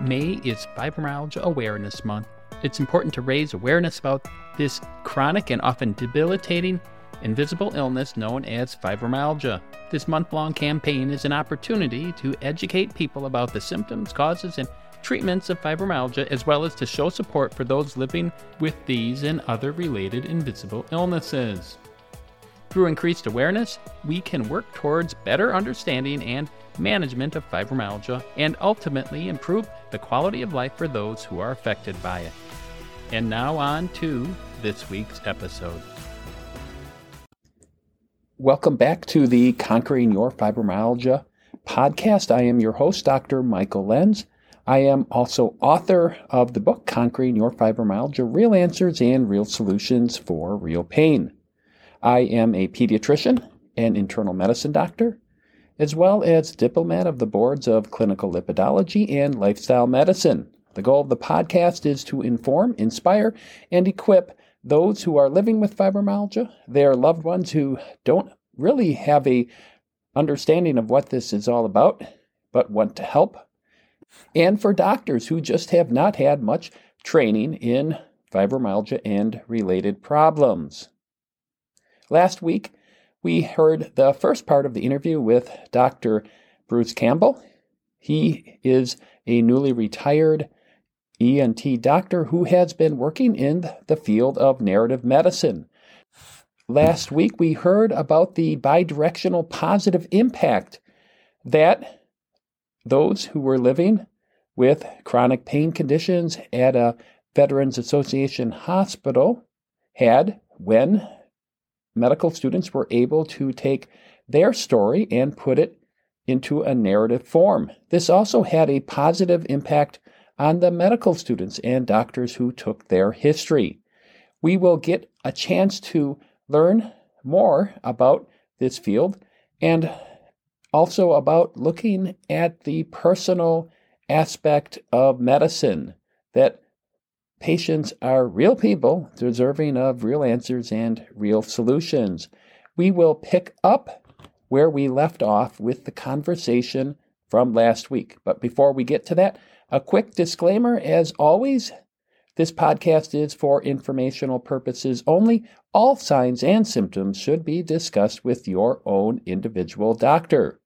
May is Fibromyalgia Awareness Month. It's important to raise awareness about this chronic and often debilitating invisible illness known as fibromyalgia. This month long campaign is an opportunity to educate people about the symptoms, causes, and treatments of fibromyalgia, as well as to show support for those living with these and other related invisible illnesses. Through increased awareness, we can work towards better understanding and management of fibromyalgia and ultimately improve the quality of life for those who are affected by it. And now on to this week's episode. Welcome back to the Conquering Your Fibromyalgia podcast. I am your host, Dr. Michael Lenz. I am also author of the book Conquering Your Fibromyalgia Real Answers and Real Solutions for Real Pain. I am a pediatrician and internal medicine doctor, as well as diplomate of the boards of clinical lipidology and lifestyle medicine. The goal of the podcast is to inform, inspire, and equip those who are living with fibromyalgia, their loved ones who don't really have a understanding of what this is all about, but want to help, and for doctors who just have not had much training in fibromyalgia and related problems. Last week, we heard the first part of the interview with Dr. Bruce Campbell. He is a newly retired ENT doctor who has been working in the field of narrative medicine. Last week, we heard about the bidirectional positive impact that those who were living with chronic pain conditions at a Veterans Association hospital had when medical students were able to take their story and put it into a narrative form. This also had a positive impact on the medical students and doctors who took their history. We will get a chance to learn more about this field and also about looking at the personal aspect of medicine that Patients are real people deserving of real answers and real solutions. We will pick up where we left off with the conversation from last week. But before we get to that, a quick disclaimer as always. This podcast is for informational purposes only. All signs and symptoms should be discussed with your own individual doctor.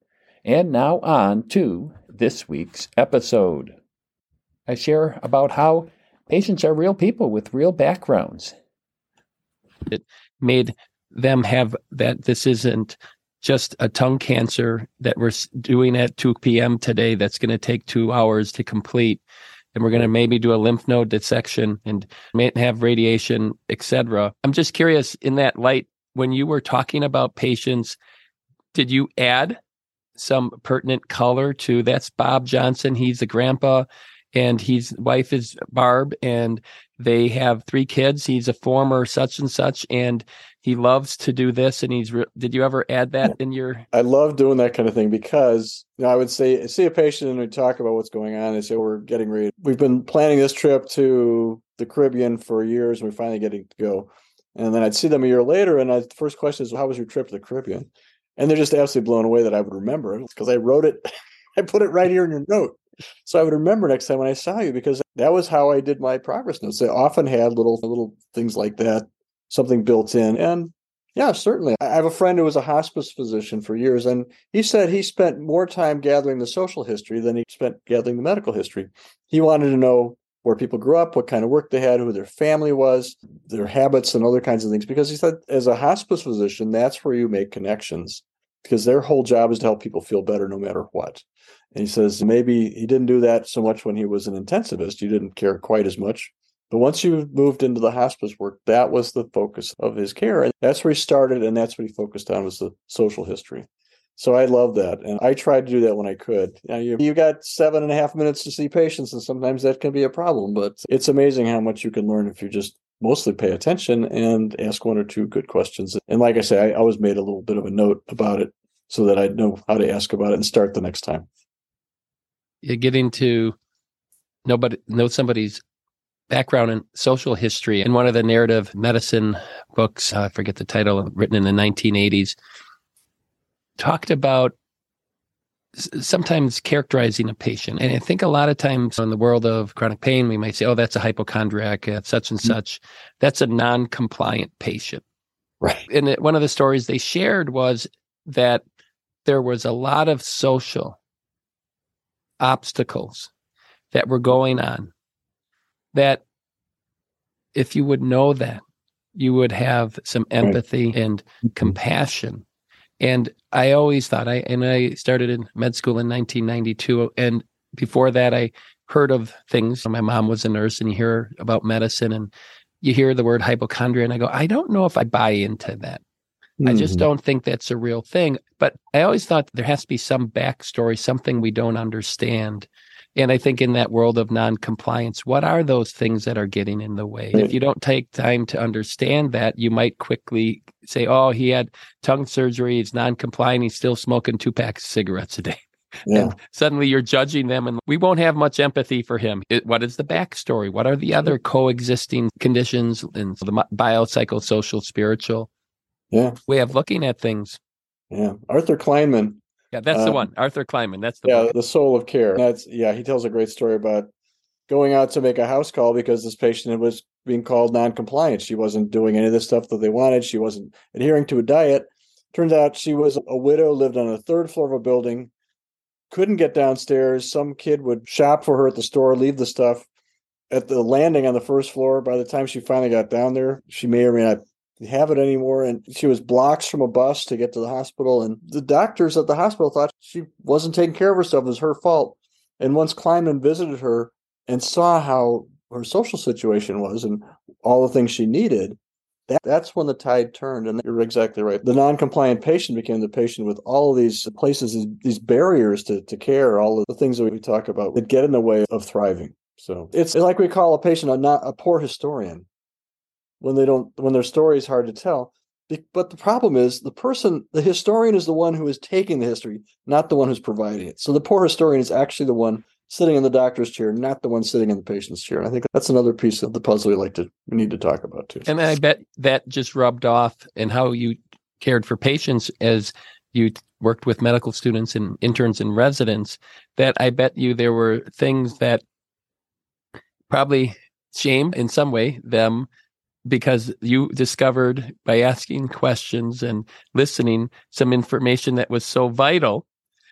And now on to this week's episode. I share about how Patients are real people with real backgrounds. It made them have that this isn't just a tongue cancer that we're doing at 2 p.m. today that's going to take two hours to complete. And we're going to maybe do a lymph node dissection and may have radiation, etc. I'm just curious in that light, when you were talking about patients, did you add some pertinent color to that's Bob Johnson? He's a grandpa and his wife is Barb, and they have three kids. He's a former such and such, and he loves to do this. And he's. Re- Did you ever add that in your? I love doing that kind of thing because you know, I would say see a patient and we talk about what's going on. and say oh, we're getting ready. We've been planning this trip to the Caribbean for years, and we're finally getting to go. And then I'd see them a year later, and I, the first question is, well, "How was your trip to the Caribbean?" And they're just absolutely blown away that I would remember it because I wrote it. I put it right here in your note. So I would remember next time when I saw you because that was how I did my progress notes. They often had little little things like that, something built in. And yeah, certainly. I have a friend who was a hospice physician for years, and he said he spent more time gathering the social history than he spent gathering the medical history. He wanted to know where people grew up, what kind of work they had, who their family was, their habits, and other kinds of things. Because he said, as a hospice physician, that's where you make connections because their whole job is to help people feel better no matter what. And he says maybe he didn't do that so much when he was an intensivist. You didn't care quite as much. But once you moved into the hospice work, that was the focus of his care. And that's where he started, and that's what he focused on was the social history. So I love that. And I tried to do that when I could. You, know, you, you got seven and a half minutes to see patients, and sometimes that can be a problem. But it's amazing how much you can learn if you just mostly pay attention and ask one or two good questions. And like I say, I always made a little bit of a note about it so that I'd know how to ask about it and start the next time getting to nobody know somebody's background and social history in one of the narrative medicine books i forget the title written in the 1980s talked about sometimes characterizing a patient. And I think a lot of times in the world of chronic pain, we might say, oh, that's a hypochondriac, uh, such and mm-hmm. such. That's a non compliant patient. Right. And one of the stories they shared was that there was a lot of social obstacles that were going on that if you would know that you would have some empathy right. and mm-hmm. compassion and i always thought i and i started in med school in 1992 and before that i heard of things my mom was a nurse and you hear about medicine and you hear the word hypochondria and i go i don't know if i buy into that Mm-hmm. I just mm-hmm. don't think that's a real thing. But I always thought there has to be some backstory, something we don't understand. And I think in that world of non-compliance, what are those things that are getting in the way? If you don't take time to understand that, you might quickly say, "Oh, he had tongue surgery. He's non-compliant. He's still smoking two packs of cigarettes a day." Yeah. And suddenly you're judging them, and we won't have much empathy for him. It, what is the backstory? What are the other coexisting conditions in the biopsychosocial, spiritual? Yeah way of looking at things. Yeah, Arthur Kleinman. Yeah, that's um, the one. Arthur Kleinman. That's the yeah, the soul of care. That's yeah. He tells a great story about going out to make a house call because this patient was being called non-compliant. She wasn't doing any of the stuff that they wanted. She wasn't adhering to a diet. Turns out she was a widow, lived on the third floor of a building, couldn't get downstairs. Some kid would shop for her at the store, leave the stuff at the landing on the first floor. By the time she finally got down there, she may or may not have it anymore. And she was blocks from a bus to get to the hospital. And the doctors at the hospital thought she wasn't taking care of herself. It was her fault. And once Kleinman visited her and saw how her social situation was and all the things she needed, that, that's when the tide turned. And you're exactly right. The non compliant patient became the patient with all of these places, these barriers to, to care, all of the things that we talk about that get in the way of thriving. So it's like we call a patient a not a poor historian when they don't when their story is hard to tell. But the problem is the person the historian is the one who is taking the history not the one who's providing it. So the poor historian is actually the one sitting in the doctor's chair not the one sitting in the patient's chair. And i think that's another piece of the puzzle we like to we need to talk about too. And i bet that just rubbed off in how you cared for patients as you worked with medical students and interns and residents that i bet you there were things that probably shame in some way them because you discovered by asking questions and listening some information that was so vital.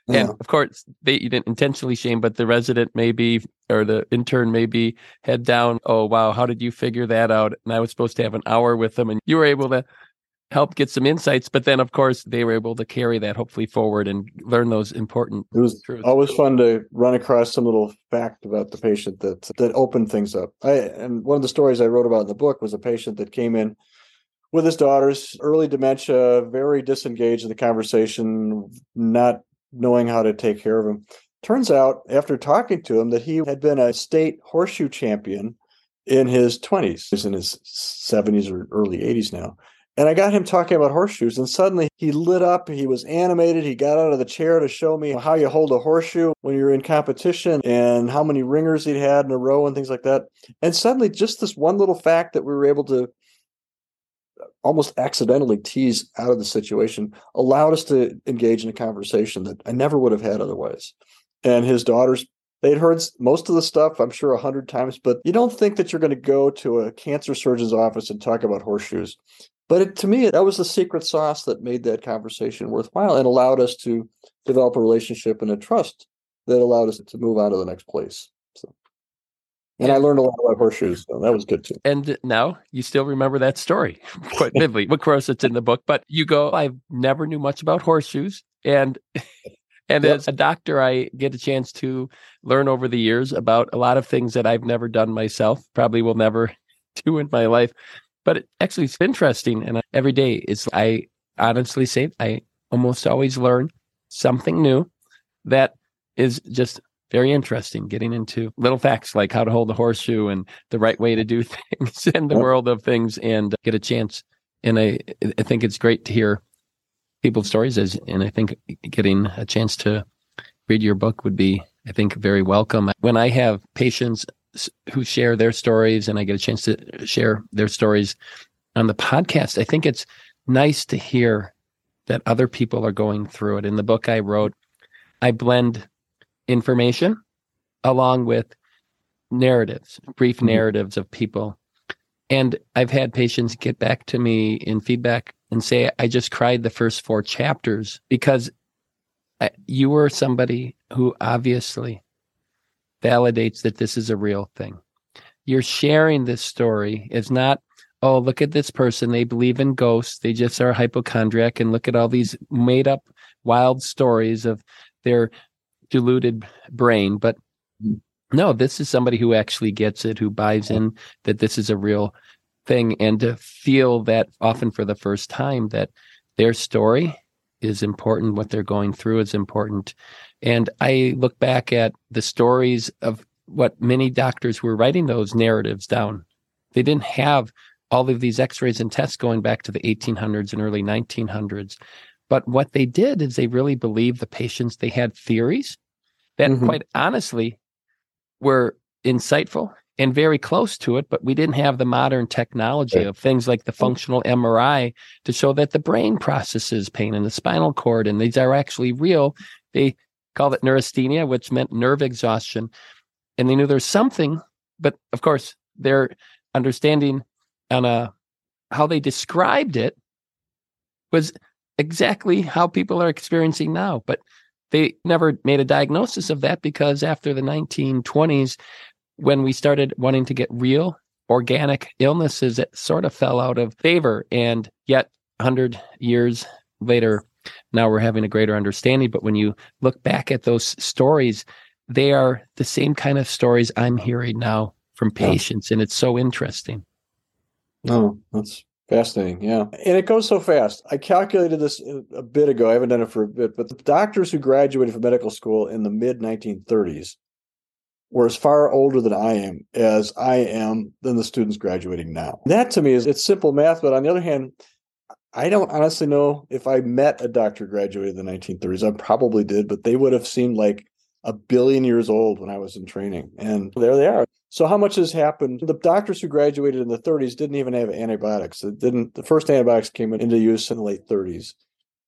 Yeah. And of course, they you didn't intentionally shame, but the resident maybe or the intern maybe head down. Oh wow, how did you figure that out? And I was supposed to have an hour with them, and you were able to help get some insights. But then, of course, they were able to carry that hopefully forward and learn those important. It was truths. always fun to run across some little fact about the patient that that opened things up. I and one of the stories I wrote about in the book was a patient that came in with his daughters, early dementia, very disengaged in the conversation, not knowing how to take care of him. Turns out, after talking to him, that he had been a state horseshoe champion in his 20s. He's in his 70s or early 80s now. And I got him talking about horseshoes, and suddenly he lit up. He was animated. He got out of the chair to show me how you hold a horseshoe when you're in competition and how many ringers he'd had in a row and things like that. And suddenly, just this one little fact that we were able to almost accidentally tease out of the situation allowed us to engage in a conversation that I never would have had otherwise. And his daughters they'd heard most of the stuff i'm sure a hundred times but you don't think that you're going to go to a cancer surgeon's office and talk about horseshoes but it, to me, that was the secret sauce that made that conversation worthwhile and allowed us to develop a relationship and a trust that allowed us to move on to the next place. So, and I learned a lot about horseshoes, so that was good too. And now you still remember that story quite vividly. of course, it's in the book, but you go, I never knew much about horseshoes, and and yep. as a doctor, I get a chance to learn over the years about a lot of things that I've never done myself. Probably will never do in my life. But it actually it's interesting. And every day it's, I honestly say, I almost always learn something new that is just very interesting getting into little facts like how to hold a horseshoe and the right way to do things in the world of things and get a chance. And I, I think it's great to hear people's stories as, and I think getting a chance to read your book would be, I think, very welcome. When I have patients who share their stories and I get a chance to share their stories on the podcast. I think it's nice to hear that other people are going through it. In the book I wrote, I blend information along with narratives, brief mm-hmm. narratives of people. And I've had patients get back to me in feedback and say, I just cried the first four chapters because you were somebody who obviously validates that this is a real thing. You're sharing this story. It's not, oh, look at this person. They believe in ghosts. They just are hypochondriac and look at all these made up wild stories of their deluded brain. But mm. no, this is somebody who actually gets it, who buys in that this is a real thing. And to feel that often for the first time that their story is important, what they're going through is important. And I look back at the stories of what many doctors were writing those narratives down. They didn't have all of these x-rays and tests going back to the 1800s and early 1900s. But what they did is they really believed the patients, they had theories that mm-hmm. quite honestly were insightful and very close to it, but we didn't have the modern technology of things like the mm-hmm. functional MRI to show that the brain processes pain in the spinal cord, and these are actually real. They called it neurasthenia, which meant nerve exhaustion, and they knew there's something, but of course, their understanding on a how they described it was exactly how people are experiencing now, but they never made a diagnosis of that because after the 1920s, when we started wanting to get real organic illnesses, it sort of fell out of favor. And yet, 100 years later, now we're having a greater understanding. But when you look back at those stories, they are the same kind of stories I'm hearing now from patients. Yeah. And it's so interesting. No, that's fascinating. Yeah. And it goes so fast. I calculated this a bit ago. I haven't done it for a bit, but the doctors who graduated from medical school in the mid 1930s were as far older than I am as I am than the students graduating now. That to me is it's simple math, but on the other hand, I don't honestly know if I met a doctor graduated in the 1930s. I probably did, but they would have seemed like a billion years old when I was in training. And there they are. So how much has happened? The doctors who graduated in the 30s didn't even have antibiotics. It didn't the first antibiotics came into use in the late 30s.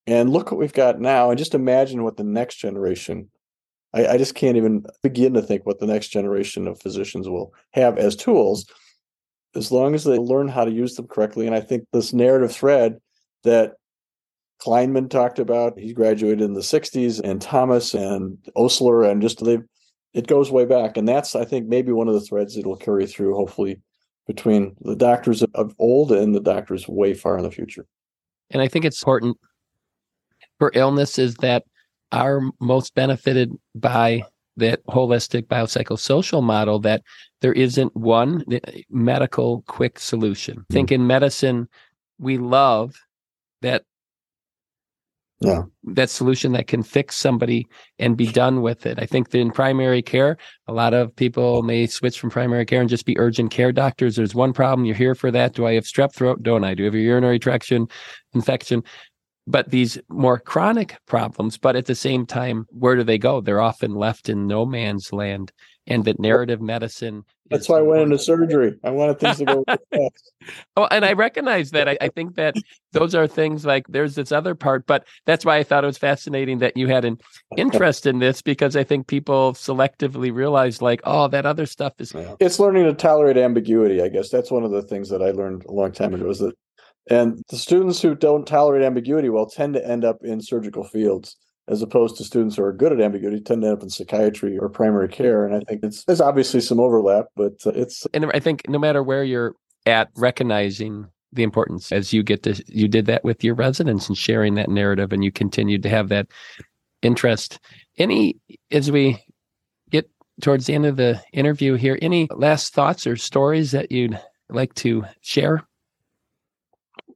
And look what we've got now. And just imagine what the next generation I, I just can't even begin to think what the next generation of physicians will have as tools as long as they learn how to use them correctly. And I think this narrative thread that Kleinman talked about, he graduated in the 60s, and Thomas and Osler, and just they, it goes way back. And that's, I think, maybe one of the threads will carry through, hopefully, between the doctors of old and the doctors way far in the future. And I think it's important for illness is that are most benefited by that holistic biopsychosocial model that there isn't one medical quick solution. Mm-hmm. think in medicine, we love that yeah. that solution that can fix somebody and be done with it. I think that in primary care, a lot of people may switch from primary care and just be urgent care doctors. There's one problem, you're here for that. Do I have strep throat? Don't I? Do I have a urinary traction infection? But these more chronic problems but at the same time where do they go? They're often left in no man's land and that narrative medicine that's why i went into surgery. I wanted things to go oh and i recognize that. I, I, think that those are things like there's this other part but that's why i thought it was fascinating that you had an interest in this because i think people selectively realize like oh that other stuff is it's learning to tolerate ambiguity i guess. That's one of the things that i learned a long time ago is that and the students who don't tolerate ambiguity will tend to end up in surgical fields, as opposed to students who are good at ambiguity tend to end up in psychiatry or primary care. And I think it's there's obviously some overlap, but uh, it's. And I think no matter where you're at, recognizing the importance as you get to you did that with your residents and sharing that narrative, and you continued to have that interest. Any as we get towards the end of the interview here, any last thoughts or stories that you'd like to share?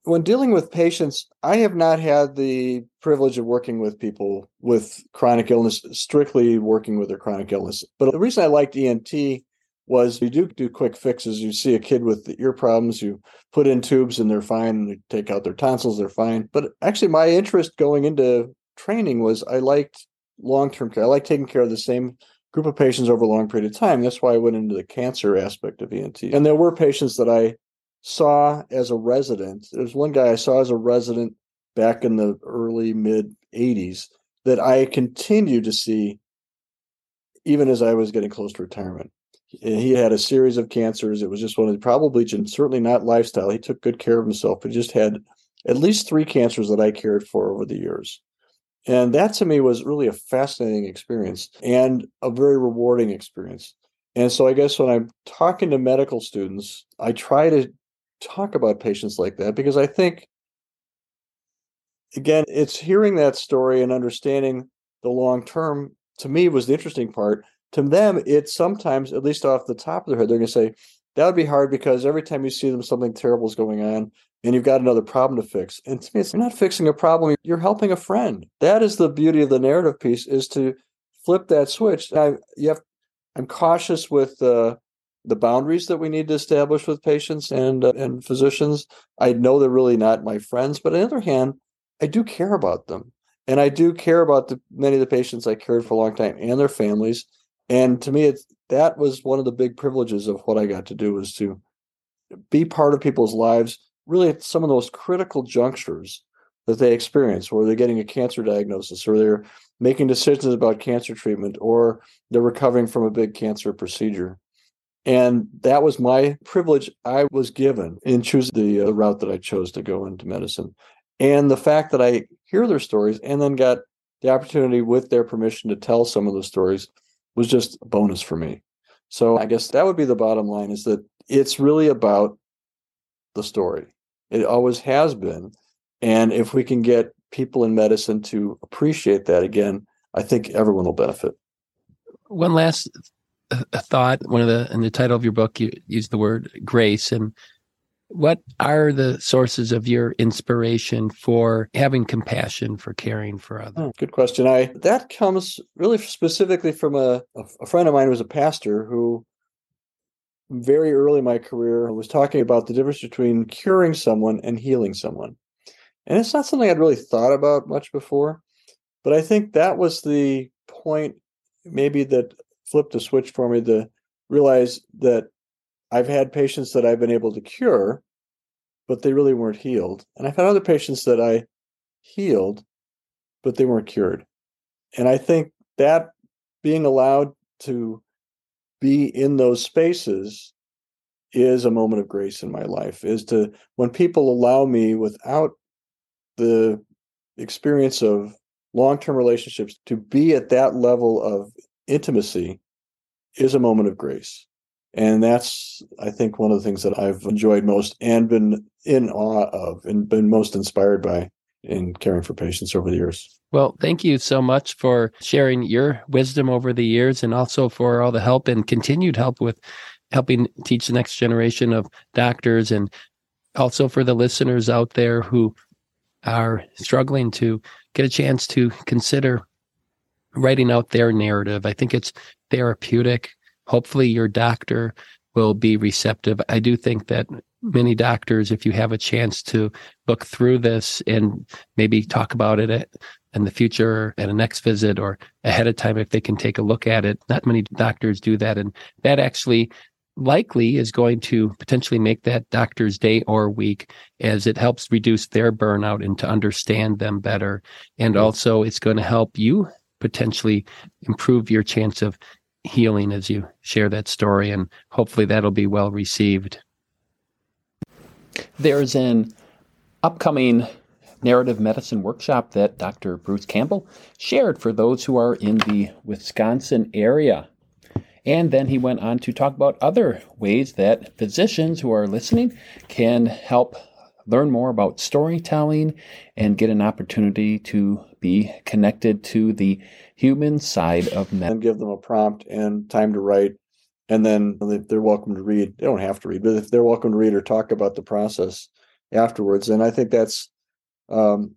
When dealing with patients, I have not had the privilege of working with people with chronic illness, strictly working with their chronic illness. But the reason I liked ENT was you do do quick fixes. You see a kid with ear problems, you put in tubes and they're fine. You take out their tonsils, they're fine. But actually, my interest going into training was I liked long term care. I like taking care of the same group of patients over a long period of time. That's why I went into the cancer aspect of ENT. And there were patients that I saw as a resident. There's one guy I saw as a resident back in the early mid 80s that I continue to see even as I was getting close to retirement. He had a series of cancers. It was just one of the probably certainly not lifestyle. He took good care of himself, but just had at least three cancers that I cared for over the years. And that to me was really a fascinating experience and a very rewarding experience. And so I guess when I'm talking to medical students, I try to talk about patients like that because I think, again, it's hearing that story and understanding the long term to me was the interesting part. To them, it's sometimes, at least off the top of their head, they're going to say, that would be hard because every time you see them, something terrible is going on and you've got another problem to fix. And to me, it's you're not fixing a problem, you're helping a friend. That is the beauty of the narrative piece is to flip that switch. I, you have, I'm cautious with uh, the boundaries that we need to establish with patients and uh, and physicians. I know they're really not my friends, but on the other hand, I do care about them. And I do care about the many of the patients I cared for a long time and their families. And to me, it's that was one of the big privileges of what I got to do was to be part of people's lives, really at some of those critical junctures that they experience, where they're getting a cancer diagnosis, or they're making decisions about cancer treatment, or they're recovering from a big cancer procedure. And that was my privilege I was given in choosing the uh, route that I chose to go into medicine. And the fact that I hear their stories and then got the opportunity with their permission to tell some of those stories was just a bonus for me. So I guess that would be the bottom line is that it's really about the story. It always has been. And if we can get people in medicine to appreciate that again, I think everyone will benefit. One last uh, thought, one of the in the title of your book you use the word grace and what are the sources of your inspiration for having compassion for caring for others? Oh, good question. I that comes really specifically from a, a friend of mine who was a pastor who very early in my career was talking about the difference between curing someone and healing someone. And it's not something I'd really thought about much before, but I think that was the point maybe that flipped a switch for me to realize that I've had patients that I've been able to cure, but they really weren't healed. And I've had other patients that I healed, but they weren't cured. And I think that being allowed to be in those spaces is a moment of grace in my life is to when people allow me without the experience of long-term relationships to be at that level of intimacy is a moment of grace and that's, I think, one of the things that I've enjoyed most and been in awe of and been most inspired by in caring for patients over the years. Well, thank you so much for sharing your wisdom over the years and also for all the help and continued help with helping teach the next generation of doctors and also for the listeners out there who are struggling to get a chance to consider writing out their narrative. I think it's therapeutic hopefully your doctor will be receptive. I do think that many doctors, if you have a chance to look through this and maybe talk about it in the future at a next visit or ahead of time, if they can take a look at it, not many doctors do that. And that actually likely is going to potentially make that doctor's day or week as it helps reduce their burnout and to understand them better. And also it's going to help you potentially improve your chance of healing as you share that story, and hopefully that'll be well received. There's an upcoming narrative medicine workshop that Dr. Bruce Campbell shared for those who are in the Wisconsin area. And then he went on to talk about other ways that physicians who are listening can help learn more about storytelling and get an opportunity to be connected to the human side of medicine. And give them a prompt and time to write. And then they're welcome to read. They don't have to read, but if they're welcome to read or talk about the process afterwards. And I think that's um,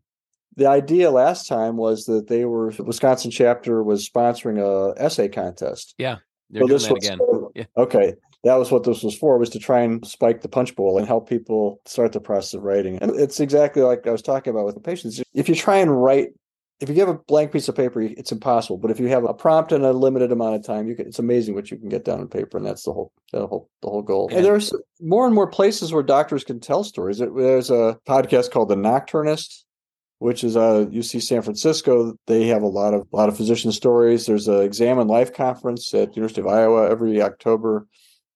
the idea last time was that they were Wisconsin chapter was sponsoring a essay contest. Yeah. They're so doing that again. yeah. Okay that was what this was for was to try and spike the punch bowl and help people start the process of writing and it's exactly like i was talking about with the patients if you try and write if you give a blank piece of paper it's impossible but if you have a prompt and a limited amount of time you can it's amazing what you can get down on paper and that's the whole the whole the whole goal and there's more and more places where doctors can tell stories there's a podcast called the nocturnist which is uh UC San Francisco. They have a lot of a lot of physician stories. There's a Examined Life conference at the University of Iowa every October.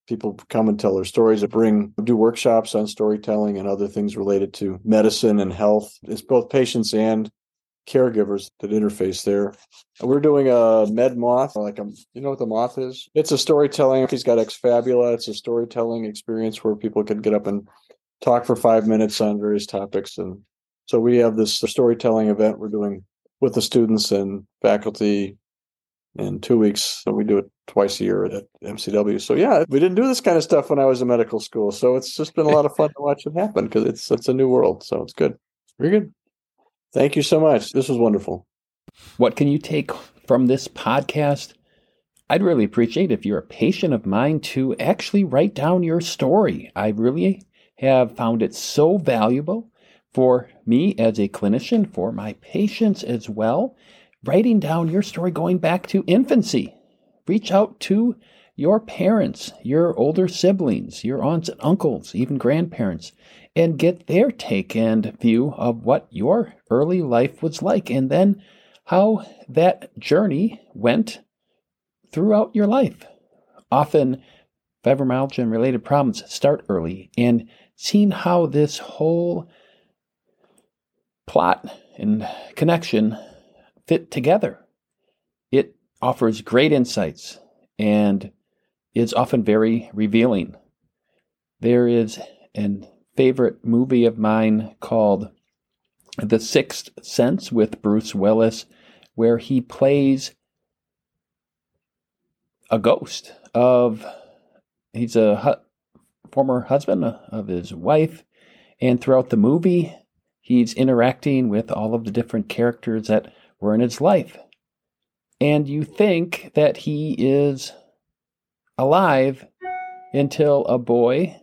People come and tell their stories and bring do workshops on storytelling and other things related to medicine and health. It's both patients and caregivers that interface there. We're doing a med moth, like a you know what the moth is? It's a storytelling. He's got Ex Fabula. It's a storytelling experience where people can get up and talk for five minutes on various topics. And so we have this storytelling event we're doing with the students and faculty in two weeks. So we do it twice a year at MCW. So yeah, we didn't do this kind of stuff when I was in medical school. So it's just been a lot of fun to watch it happen because it's it's a new world. So it's good. Very good. Thank you so much. This was wonderful. What can you take from this podcast? I'd really appreciate if you're a patient of mine to actually write down your story. I really have found it so valuable for me as a clinician, for my patients as well. Writing down your story going back to infancy. Reach out to your parents, your older siblings, your aunts and uncles, even grandparents, and get their take and view of what your early life was like, and then how that journey went throughout your life. Often, fibromyalgia and related problems start early, and seeing how this whole plot and connection fit together. It offers great insights and is often very revealing. There is a favorite movie of mine called The Sixth Sense with Bruce Willis, where he plays a ghost of he's a hu- former husband of his wife and throughout the movie he's interacting with all of the different characters that were in his life and you think that he is alive until a boy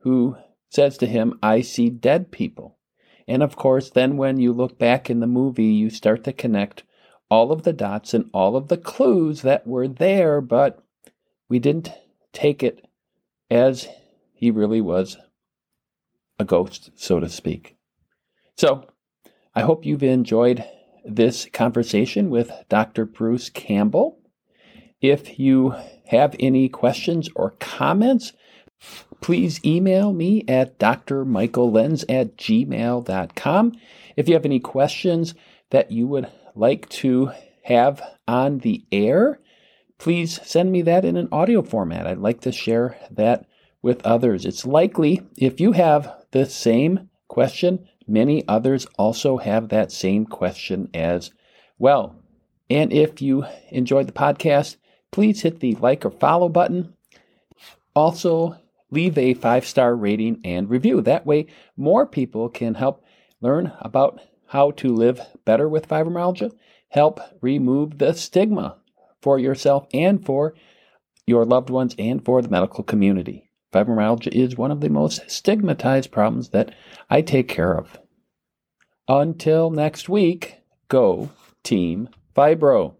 who says to him, I see dead people. And of course, then when you look back in the movie, you start to connect all of the dots and all of the clues that were there, but we didn't take it as he really was a ghost, so to speak. So, I hope you've enjoyed this conversation with Dr. Bruce Campbell. If you have any questions or comments, please email me at drmichaellenz at gmail.com. If you have any questions that you would like to have on the air, please send me that in an audio format. I'd like to share that with others. It's likely if you have the same question, many others also have that same question as well. And if you enjoyed the podcast, please hit the like or follow button. Also, leave a five star rating and review. That way, more people can help learn about how to live better with fibromyalgia, help remove the stigma for yourself and for your loved ones and for the medical community. Fibromyalgia is one of the most stigmatized problems that I take care of. Until next week, go Team Fibro.